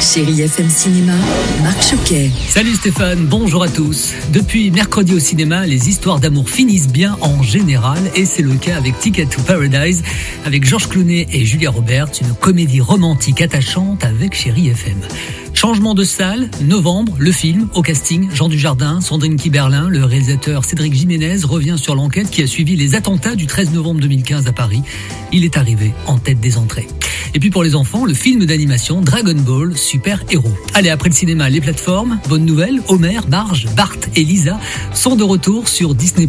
Chérie FM Cinéma, Marc Choquet. Salut Stéphane, bonjour à tous. Depuis mercredi au cinéma, les histoires d'amour finissent bien en général et c'est le cas avec Ticket to Paradise avec Georges Clooney et Julia Roberts, une comédie romantique attachante avec Chérie FM. Changement de salle, novembre, le film, au casting, Jean Dujardin, Sandrine Kiberlin, le réalisateur Cédric Jiménez revient sur l'enquête qui a suivi les attentats du 13 novembre 2015 à Paris. Il est arrivé en tête des entrées. Et puis pour les enfants, le film d'animation Dragon Ball Super Héros. Allez, après le cinéma, les plateformes, bonne nouvelle, Homer, Marge, Bart et Lisa sont de retour sur Disney+,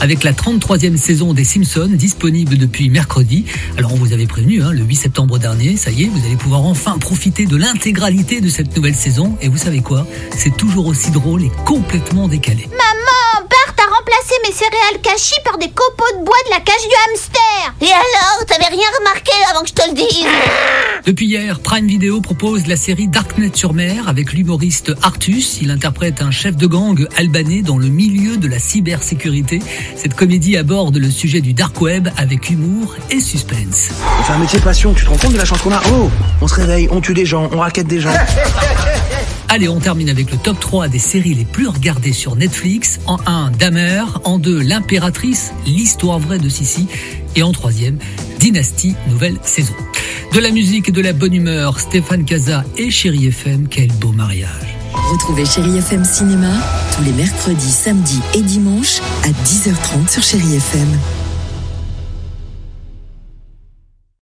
avec la 33e saison des Simpsons disponible depuis mercredi. Alors on vous avait prévenu, hein, le 8 septembre dernier, ça y est, vous allez pouvoir enfin profiter de l'intégralité de cette nouvelle saison. Et vous savez quoi? C'est toujours aussi drôle et complètement décalé. Céréales cachées par des copeaux de bois de la cage du hamster. Et alors, t'avais rien remarqué avant que je te le dise Depuis hier, Prime Video propose la série Darknet sur mer avec l'humoriste Artus. Il interprète un chef de gang albanais dans le milieu de la cybersécurité. Cette comédie aborde le sujet du dark web avec humour et suspense. On fait un métier passion, tu te rends compte de la chance qu'on a? Oh On se réveille, on tue des gens, on raquette des gens. Allez, on termine avec le top 3 des séries les plus regardées sur Netflix. En 1, Damer. En 2, L'Impératrice, l'histoire vraie de Sissi. Et en troisième, Dynastie, nouvelle saison. De la musique et de la bonne humeur, Stéphane Casa et Chéri FM, quel beau mariage. Retrouvez Chérie FM Cinéma tous les mercredis, samedis et dimanches à 10h30 sur Chérie FM.